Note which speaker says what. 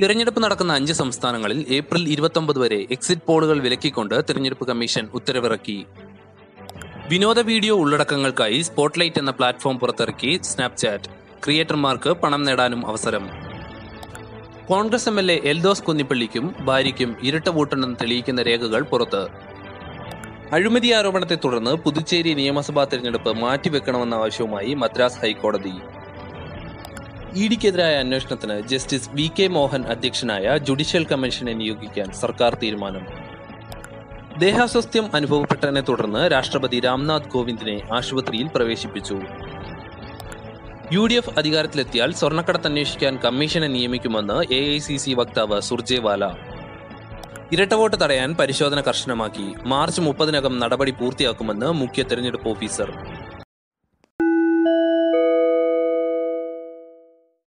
Speaker 1: തിരഞ്ഞെടുപ്പ് നടക്കുന്ന അഞ്ച് സംസ്ഥാനങ്ങളിൽ ഏപ്രിൽ ഇരുപത്തൊമ്പത് വരെ എക്സിറ്റ് പോളുകൾ വിലക്കിക്കൊണ്ട് തിരഞ്ഞെടുപ്പ് കമ്മീഷൻ ഉത്തരവിറക്കി. വിനോദ വീഡിയോ ഉള്ളടക്കങ്ങൾക്കായി സ്പോട്ട്ലൈറ്റ് എന്ന പ്ലാറ്റ്ഫോം പുറത്തിറക്കി സ്നാപ്ചാറ്റ്. ക്രിയേറ്റർമാർക്ക് പണം നേടാനും അവസരം. Congress M L A Eldhose കുന്നിപ്പള്ളിക്കും ഭാര്യയ്ക്കും ഇരട്ട വോട്ടുണ്ടെന്ന് തെളിയിക്കുന്ന രേഖകൾ പുറത്ത്. അഴിമതി ആരോപണത്തെ തുടർന്ന് പുതുച്ചേരി നിയമസഭാ തെരഞ്ഞെടുപ്പ് മാറ്റിവെക്കണമെന്ന ആവശ്യവുമായി മദ്രാസ് ഹൈക്കോടതി. ഇഡിക്കെതിരായ അന്വേഷണത്തിന് ജസ്റ്റിസ് വി കെ മോഹൻ അധ്യക്ഷനായ ജുഡീഷ്യൽ കമ്മീഷനെ നിയോഗിക്കാൻ സർക്കാർ തീരുമാനം. ദേഹാസ്വാസ്ഥ്യം അനുഭവപ്പെട്ടതിനെ തുടർന്ന് രാഷ്ട്രപതി രാംനാഥ് കോവിന്ദിനെ ആശുപത്രിയിൽ പ്രവേശിപ്പിച്ചു. യു ഡി എഫ് അധികാരത്തിലെത്തിയാൽ സ്വർണക്കടത്ത് അന്വേഷിക്കാൻ കമ്മീഷനെ നിയമിക്കുമെന്ന് എ ഐ സി സി വക്താവ് സുർജേവാല. ഇരട്ടവോട്ട് തടയാൻ പരിശോധന കർശനമാക്കി. മാർച്ച് മുപ്പതിനകം നടപടി പൂർത്തിയാക്കുമെന്ന് മുഖ്യ തെരഞ്ഞെടുപ്പ് ഓഫീസർ.